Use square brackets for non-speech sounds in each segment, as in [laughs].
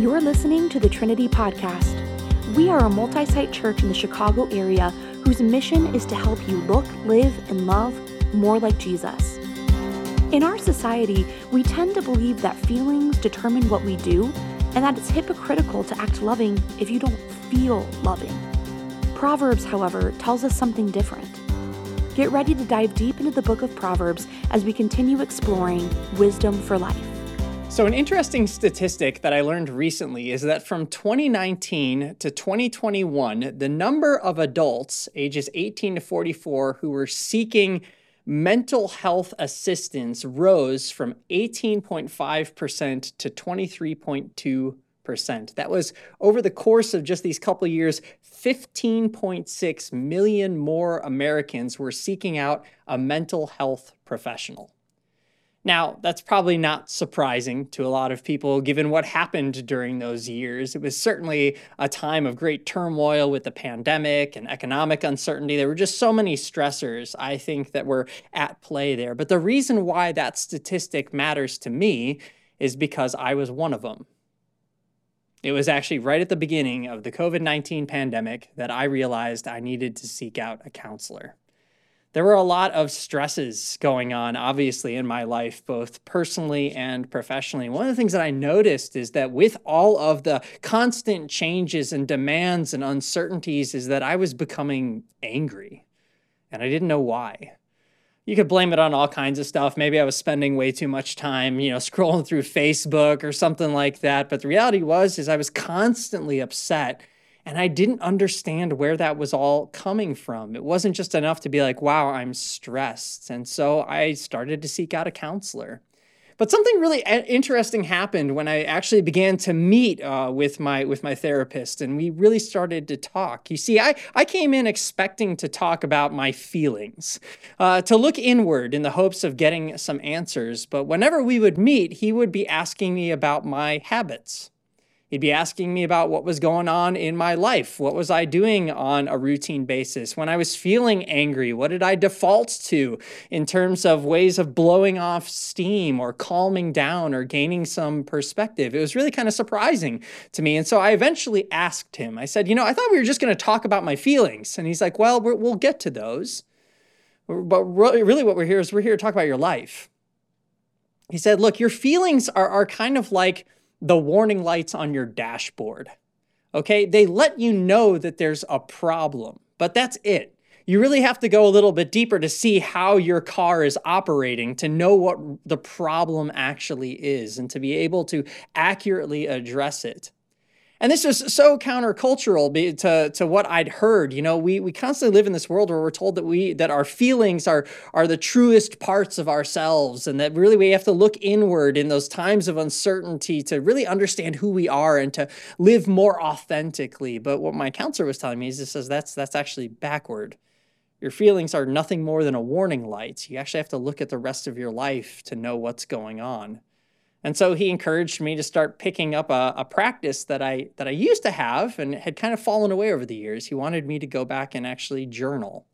You're listening to the Trinity Podcast. We are a multi site church in the Chicago area whose mission is to help you look, live, and love more like Jesus. In our society, we tend to believe that feelings determine what we do and that it's hypocritical to act loving if you don't feel loving. Proverbs, however, tells us something different. Get ready to dive deep into the book of Proverbs as we continue exploring wisdom for life. So, an interesting statistic that I learned recently is that from 2019 to 2021, the number of adults ages 18 to 44 who were seeking mental health assistance rose from 18.5% to 23.2%. That was over the course of just these couple years, 15.6 million more Americans were seeking out a mental health professional. Now, that's probably not surprising to a lot of people given what happened during those years. It was certainly a time of great turmoil with the pandemic and economic uncertainty. There were just so many stressors, I think, that were at play there. But the reason why that statistic matters to me is because I was one of them. It was actually right at the beginning of the COVID 19 pandemic that I realized I needed to seek out a counselor there were a lot of stresses going on, obviously, in my life, both personally and professionally. One of the things that I noticed is that with all of the constant changes and demands and uncertainties, is that I was becoming angry and I didn't know why. You could blame it on all kinds of stuff. Maybe I was spending way too much time, you know, [laughs] scrolling through Facebook or something like that. But the reality was is I was constantly upset and I didn't understand where that was all coming from. It wasn't just enough to be like, wow, I'm stressed. And so I started to seek out a counselor. But something really interesting happened when I actually began to meet uh, with my with my therapist, and we really started to talk. You see, I I came in expecting to talk about my feelings, uh, to look inward in the hopes of getting some answers. But whenever we would meet, he would be asking me about my habits He'd be asking me about what was going on in my life. What was I doing on a routine basis? When I was feeling angry, what did I default to in terms of ways of blowing off steam or calming down or gaining some perspective? It was really kind of surprising to me. And so I eventually asked him, I said, You know, I thought we were just going to talk about my feelings. And he's like, Well, we'll get to those. But really, what we're here is we're here to talk about your life. He said, Look, your feelings are, are kind of like, the warning lights on your dashboard. Okay, they let you know that there's a problem, but that's it. You really have to go a little bit deeper to see how your car is operating to know what the problem actually is and to be able to accurately address it. And this is so countercultural to, to what I'd heard. You know, we, we constantly live in this world where we're told that we that our feelings are are the truest parts of ourselves, and that really we have to look inward in those times of uncertainty to really understand who we are and to live more authentically. But what my counselor was telling me is this says that's that's actually backward. Your feelings are nothing more than a warning light. You actually have to look at the rest of your life to know what's going on. And so he encouraged me to start picking up a, a, practice that I that I used to have and had kind of fallen away over the years. He wanted me to go back and actually journal.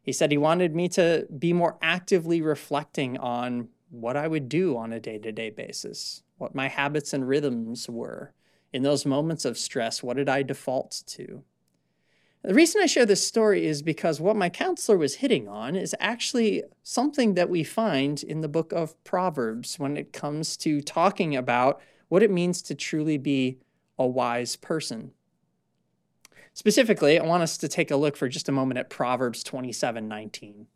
He said he wanted me to be more actively reflecting on what I would do on a day-to-day basis, what my habits and rhythms were. In those moments of stress, what did I default to? The reason I share this story is because what my counselor was hitting on is actually something that we find in the book of Proverbs when it comes to talking about what it means to truly be a wise person. Specifically, I want us to take a look for just a moment at Proverbs 27 19.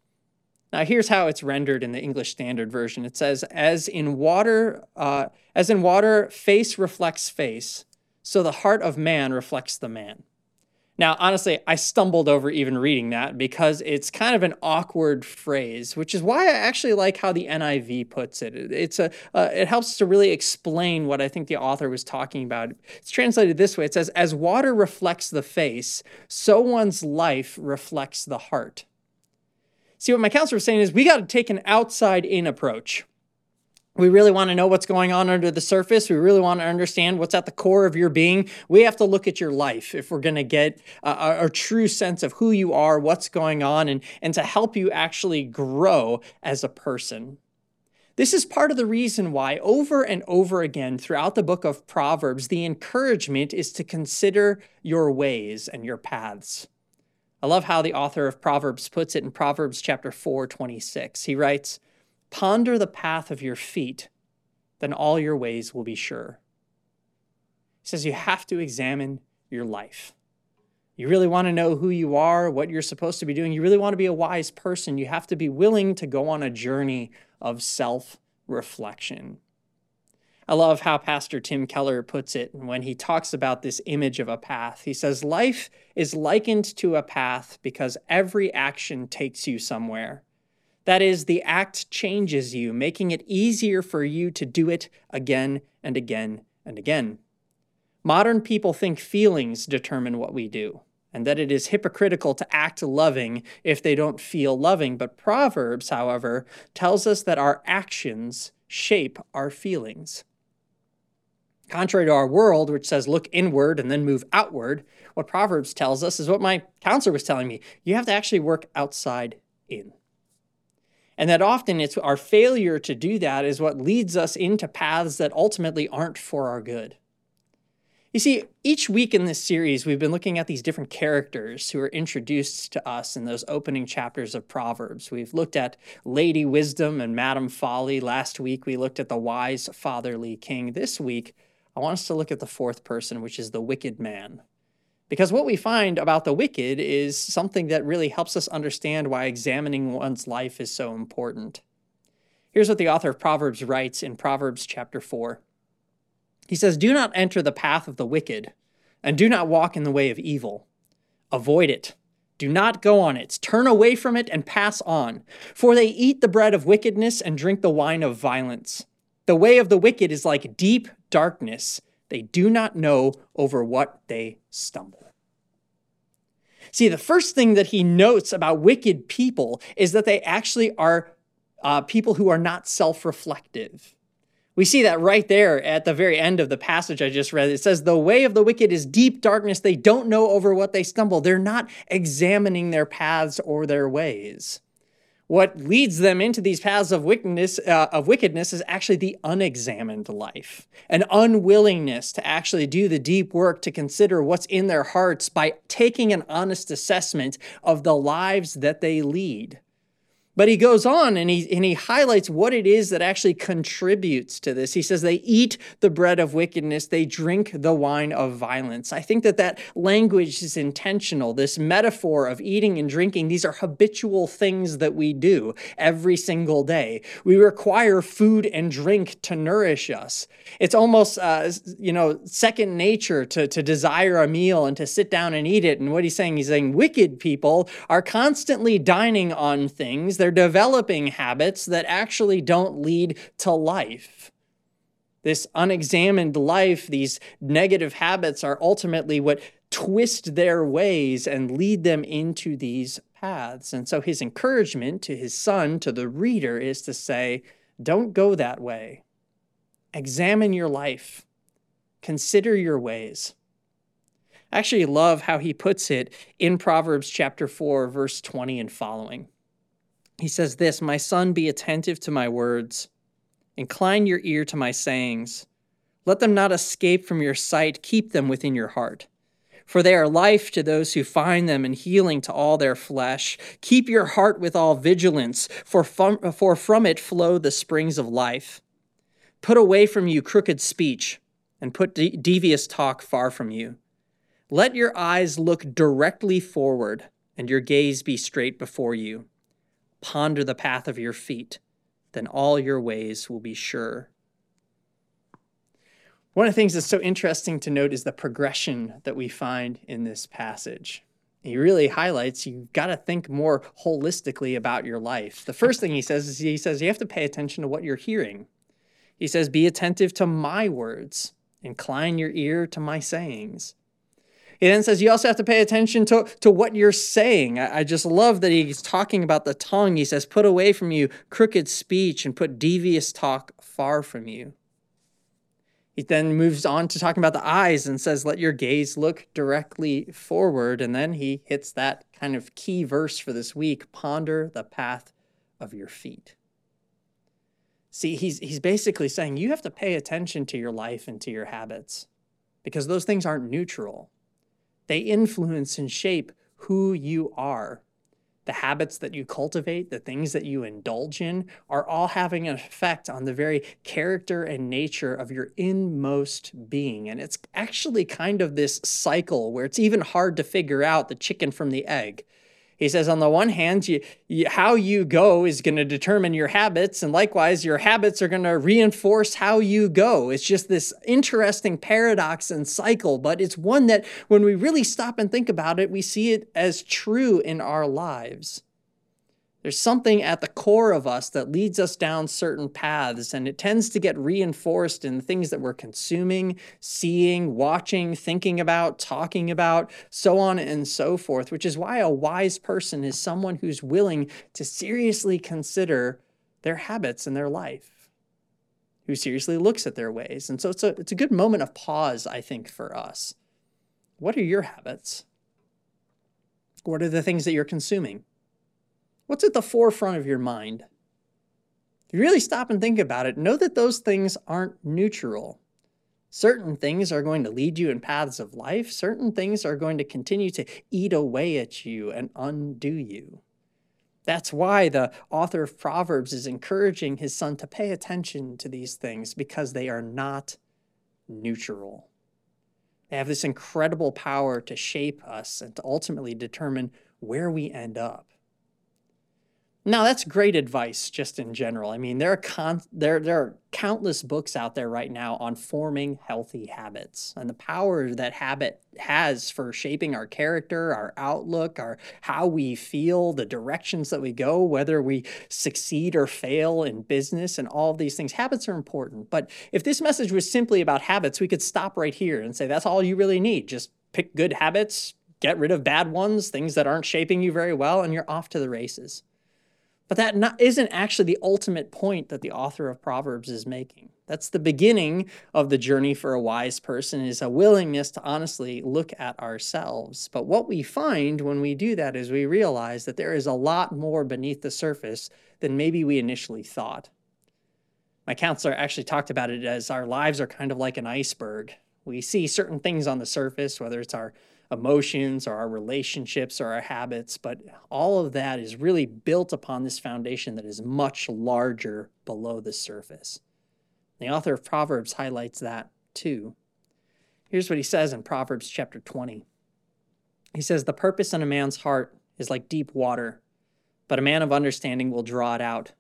Now, here's how it's rendered in the English Standard Version. It says, "As in water, uh, as in water, face reflects face, so the heart of man reflects the man." Now, honestly, I stumbled over even reading that because it's kind of an awkward phrase, which is why I actually like how the NIV puts it. It's a uh, it helps to really explain what I think the author was talking about. It's translated this way. It says, "As water reflects the face, so one's life reflects the heart." See, what my counselor was saying is we got to take an outside in approach. We really want to know what's going on under the surface. We really want to understand what's at the core of your being. We have to look at your life if we're going to get a, a, true sense of who you are, what's going on, and, and to help you actually grow as a person. This is part of the reason why, over and over again throughout the book of Proverbs, the encouragement is to consider your ways and your paths. I love how the author of Proverbs puts it in Proverbs chapter 4, 26. He writes, Ponder the path of your feet, then all your ways will be sure. He says you have to examine your life. You really want to know who you are, what you're supposed to be doing. You really want to be a wise person. You have to be willing to go on a journey of self reflection. I love how Pastor Tim Keller puts it when he talks about this image of a path. He says, Life is likened to a path because every action takes you somewhere. That is, the act changes you, making it easier for you to do it again and again and again. Modern people think feelings determine what we do, and that it is hypocritical to act loving if they don't feel loving. But Proverbs, however, tells us that our actions shape our feelings. Contrary to our world, which says look inward and then move outward, what Proverbs tells us is what my counselor was telling me. You have to actually work outside in. And that often it's our failure to do that is what leads us into paths that ultimately aren't for our good. You see, each week in this series, we've been looking at these different characters who are introduced to us in those opening chapters of Proverbs. We've looked at Lady Wisdom and Madam Folly. Last week, we looked at the wise fatherly king. This week, I want us to look at the fourth person, which is the wicked man. Because what we find about the wicked is something that really helps us understand why examining one's life is so important. Here's what the author of Proverbs writes in Proverbs chapter 4. He says, Do not enter the path of the wicked, and do not walk in the way of evil. Avoid it. Do not go on it. Turn away from it and pass on. For they eat the bread of wickedness and drink the wine of violence. The way of the wicked is like deep darkness. They do not know over what they stumble. See, the first thing that he notes about wicked people is that they actually are uh, people who are not self reflective. We see that right there at the very end of the passage I just read. It says, The way of the wicked is deep darkness. They don't know over what they stumble. They're not examining their paths or their ways. What leads them into these paths of wickedness, uh, of wickedness is actually the unexamined life, an unwillingness to actually do the deep work to consider what's in their hearts by taking an honest assessment of the lives that they lead. But he goes on and he, and he highlights what it is that actually contributes to this. He says they eat the bread of wickedness, they drink the wine of violence. I think that that language is intentional. This metaphor of eating and drinking, these are habitual things that we do every single day. We require food and drink to nourish us. It's almost, uh, you know, second nature to, to desire a meal and to sit down and eat it. And what he's saying, he's saying wicked people are constantly dining on things they're developing habits that actually don't lead to life. This unexamined life, these negative habits are ultimately what twist their ways and lead them into these paths. And so his encouragement to his son, to the reader, is to say, don't go that way. Examine your life, consider your ways. I actually love how he puts it in Proverbs chapter 4, verse 20 and following. He says this My son, be attentive to my words, incline your ear to my sayings. Let them not escape from your sight, keep them within your heart. For they are life to those who find them and healing to all their flesh. Keep your heart with all vigilance, for from, for from it flow the springs of life. Put away from you crooked speech, and put de- devious talk far from you. Let your eyes look directly forward, and your gaze be straight before you ponder the path of your feet, then all your ways will be sure. One of the things that's so interesting to note is the progression that we find in this passage. He really highlights you've got to think more holistically about your life. The first thing he says is he says you have to pay attention to what you're hearing. He says, Be attentive to my words, incline your ear to my sayings. He then says you also have to pay attention to, to what you're saying. I, I just love that he's talking about the tongue. He says, Put away from you crooked speech and put devious talk far from you. He then moves on to talking about the eyes and says, Let your gaze look directly forward. And then he hits that kind of key verse for this week ponder the path of your feet. See, he's, he's basically saying you have to pay attention to your life and to your habits because those things aren't neutral. They influence and shape who you are the habits that you cultivate, the things that you indulge in, are all having an effect on the very character and nature of your inmost being. And it's actually kind of this cycle where it's even hard to figure out the chicken from the egg. He says, on the one hand, you, you, how you go is going to determine your habits, and likewise, your habits are going to reinforce how you go. It's just this interesting paradox and cycle, but it's one that when we really stop and think about it, we see it as true in our lives. There's something at the core of us that leads us down certain paths, and it tends to get reinforced in things that we're consuming, seeing, watching, thinking about, talking about, so on and so forth, which is why a wise person is someone who's willing to seriously consider their habits in their life, who seriously looks at their ways. And so it's a, it's a good moment of pause, I think, for us. What are your habits? What are the things that you're consuming? What's at the forefront of your mind? If you really stop and think about it, know that those things aren't neutral. Certain things are going to lead you in paths of life, certain things are going to continue to eat away at you and undo you. That's why the author of Proverbs is encouraging his son to pay attention to these things because they are not neutral. They have this incredible power to shape us and to ultimately determine where we end up. Now that's great advice just in general. I mean, there are con- there there are countless books out there right now on forming healthy habits and the power that habit has for shaping our character, our outlook, our how we feel, the directions that we go, whether we succeed or fail in business and all of these things. Habits are important. But if this message was simply about habits, we could stop right here and say that's all you really need. Just pick good habits, get rid of bad ones, things that aren't shaping you very well and you're off to the races. But that not, isn't actually the ultimate point that the author of Proverbs is making. That's the beginning of the journey for a wise person is a willingness to honestly look at ourselves. But what we find when we do that is we realize that there is a lot more beneath the surface than maybe we initially thought. My counselor actually talked about it as our lives are kind of like an iceberg. We see certain things on the surface, whether it's our emotions or our relationships or our habits, but all of that is really built upon this foundation that is much larger below the surface. The author of Proverbs highlights that too. Here's what he says in Proverbs chapter 20. He says, The purpose in a man's heart is like deep water, but a man of understanding will draw it out.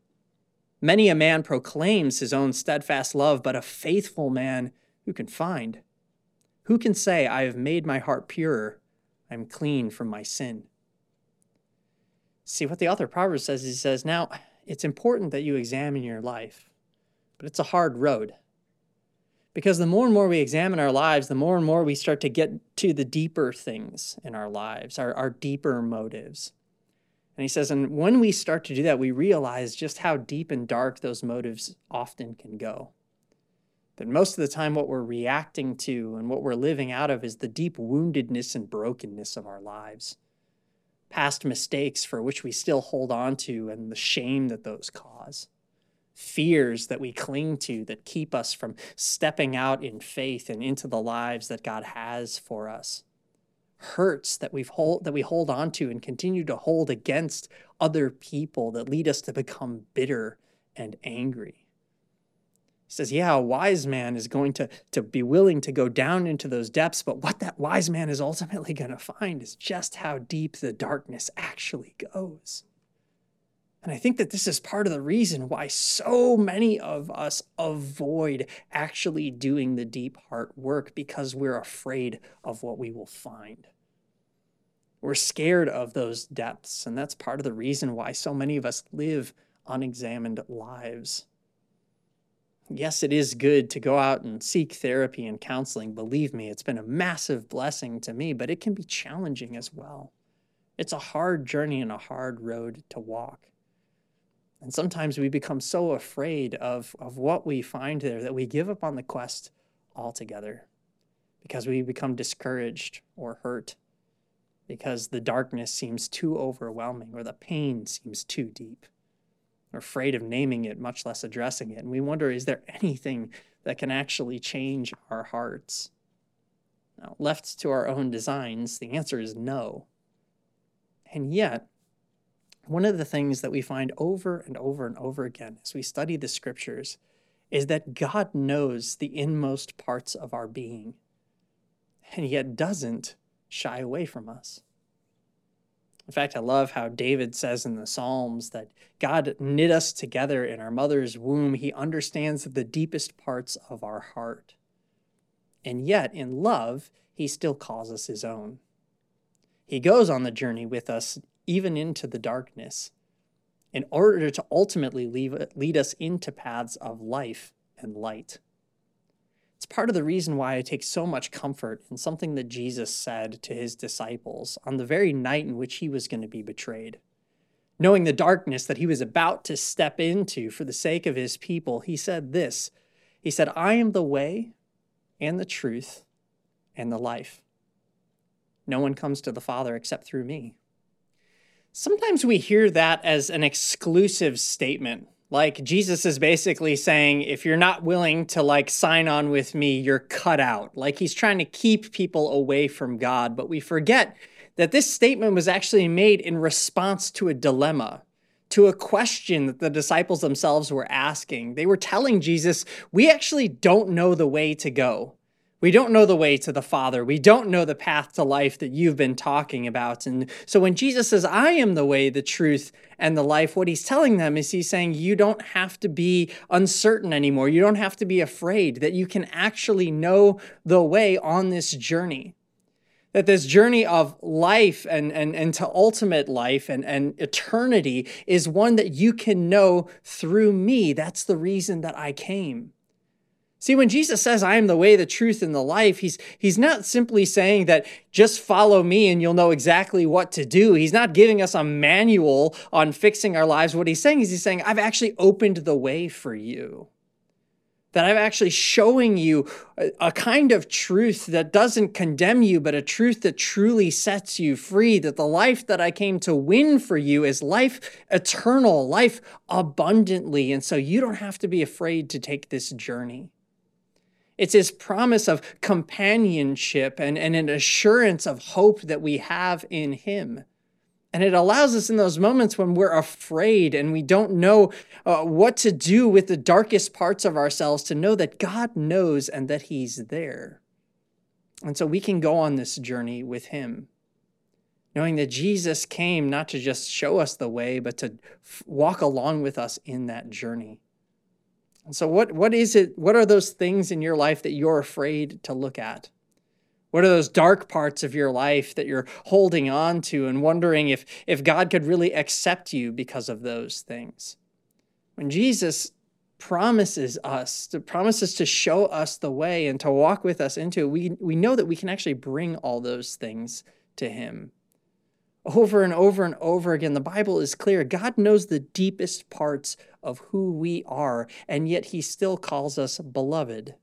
Many a man proclaims his own steadfast love, but a faithful man who can find? Who can say, I have made my heart pure? I am clean from my sin? See, what the author of Proverbs says, he says, now it's important that you examine your life, but it's a hard road. Because the more and more we examine our lives, the more and more we start to get to the deeper things in our lives, our, our deeper motives. And he says, and when we start to do that, we realize just how deep and dark those motives often can go. That most of the time, what we're reacting to and what we're living out of is the deep woundedness and brokenness of our lives. Past mistakes for which we still hold on to and the shame that those cause. Fears that we cling to that keep us from stepping out in faith and into the lives that God has for us. Hurts that, we've hold, that we hold on to and continue to hold against other people that lead us to become bitter and angry says, yeah, a wise man is going to, to be willing to go down into those depths, but what that wise man is ultimately going to find is just how deep the darkness actually goes. And I think that this is part of the reason why so many of us avoid actually doing the deep heart work because we're afraid of what we will find. We're scared of those depths, and that's part of the reason why so many of us live unexamined lives. Yes, it is good to go out and seek therapy and counseling. Believe me, it's been a massive blessing to me, but it can be challenging as well. It's a hard journey and a hard road to walk. And sometimes we become so afraid of, of what we find there that we give up on the quest altogether because we become discouraged or hurt because the darkness seems too overwhelming or the pain seems too deep. Afraid of naming it, much less addressing it. And we wonder is there anything that can actually change our hearts? Now, left to our own designs, the answer is no. And yet, one of the things that we find over and over and over again as we study the scriptures is that God knows the inmost parts of our being and yet doesn't shy away from us. In fact, I love how David says in the Psalms that God knit us together in our mother's womb. He understands the deepest parts of our heart. And yet, in love, he still calls us his own. He goes on the journey with us even into the darkness in order to ultimately lead us into paths of life and light. It's part of the reason why I take so much comfort in something that Jesus said to his disciples on the very night in which he was going to be betrayed. Knowing the darkness that he was about to step into for the sake of his people, he said this He said, I am the way and the truth and the life. No one comes to the Father except through me. Sometimes we hear that as an exclusive statement like Jesus is basically saying, if you're not willing to like sign on with me, you're cut out. Like he's trying to keep people away from God. But we forget that this statement was actually made in response to a dilemma, to a question that the disciples themselves were asking. They were telling Jesus, we actually don't know the way to go. We don't know the way to the Father. We don't know the path to life that you've been talking about. And so when Jesus says, I am the way, the truth, and the life, what he's telling them is he's saying, you don't have to be uncertain anymore. You don't have to be afraid, that you can actually know the way on this journey. That this journey of life and, and, and to ultimate life and, and eternity is one that you can know through me. That's the reason that I came. See, when Jesus says, I am the way, the truth, and the life, he's, he's not simply saying that just follow me and you'll know exactly what to do. He's not giving us a manual on fixing our lives. What he's saying is, he's saying, I've actually opened the way for you. That I'm actually showing you a, a kind of truth that doesn't condemn you, but a truth that truly sets you free. That the life that I came to win for you is life eternal, life abundantly. And so you don't have to be afraid to take this journey. It's his promise of companionship and, and an assurance of hope that we have in him. And it allows us in those moments when we're afraid and we don't know uh, what to do with the darkest parts of ourselves to know that God knows and that He's there. And so we can go on this journey with Him, knowing that Jesus came not to just show us the way, but to f- walk along with us in that journey. And so what what is it what are those things in your life that you're afraid to look at? What are those dark parts of your life that you're holding on to and wondering if if God could really accept you because of those things? When Jesus promises us to promises to show us the way and to walk with us into it, we we know that we can actually bring all those things to him over and over and over again, the Bible is clear. God knows the deepest parts of who we are, and yet He still calls us beloved.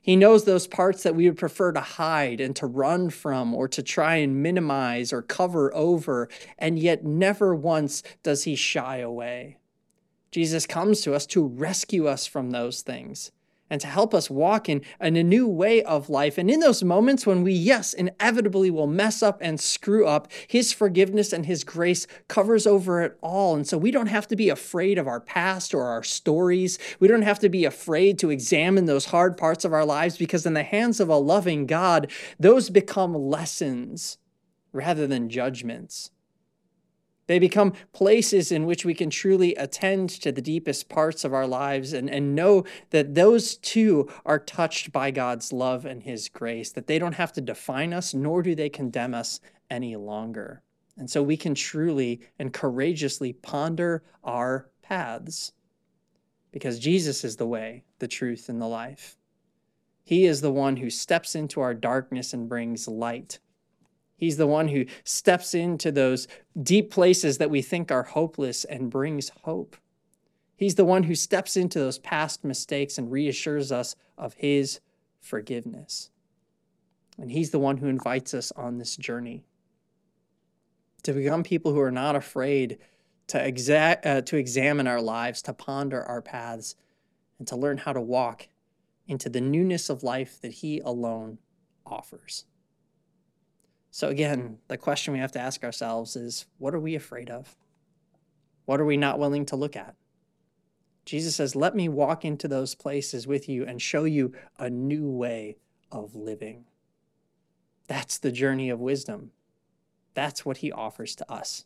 He knows those parts that we would prefer to hide and to run from or to try and minimize or cover over, and yet never once does He shy away. Jesus comes to us to rescue us from those things and to help us walk in, in a new way of life. And in those moments when we, yes, inevitably will mess up and screw up, His forgiveness and His grace covers over it all. And so we don't have to be afraid of our past or our stories. We don't have to be afraid to examine those hard parts of our lives because, in the hands of a loving God, those become lessons rather than judgments. They become places in which we can truly attend to the deepest parts of our lives and, and know that those too are touched by God's love and His grace, that they don't have to define us, nor do they condemn us any longer. And so we can truly and courageously ponder our paths because Jesus is the way, the truth, and the life. He is the one who steps into our darkness and brings light. He's the one who steps into those deep places that we think are hopeless and brings hope. He's the one who steps into those past mistakes and reassures us of his forgiveness. And he's the one who invites us on this journey to become people who are not afraid to, exa- uh, to examine our lives, to ponder our paths, and to learn how to walk into the newness of life that He alone offers. So, again, the question we have to ask ourselves is what are we afraid of? What are we not willing to look at? Jesus says, Let me walk into those places with you and show you a new way of living. That's the journey of wisdom. That's what he offers to us.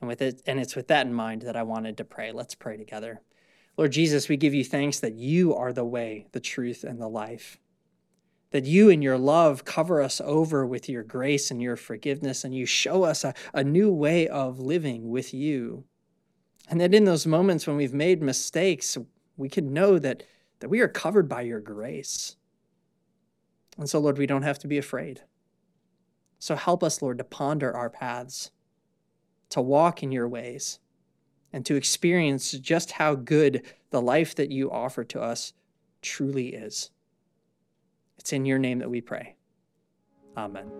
And with it, and it's with that in mind that I wanted to pray. Let's pray together. Lord Jesus, we give you thanks that you are the way, the truth, and the life. That you in your love cover us over with your grace and your forgiveness, and you show us a, a new way of living with you. And that in those moments when we've made mistakes, we can know that, that we are covered by your grace. And so, Lord, we don't have to be afraid. So help us, Lord, to ponder our paths, to walk in your ways, and to experience just how good the life that you offer to us truly is. It's in your name that we pray. Amen.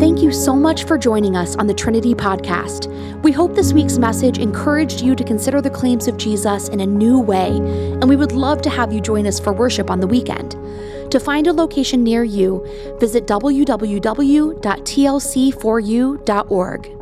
Thank you so much for joining us on the Trinity Podcast. We hope this week's message encouraged you to consider the claims of Jesus in a new way, and we would love to have you join us for worship on the weekend. To find a location near you, visit www.tlc4u.org.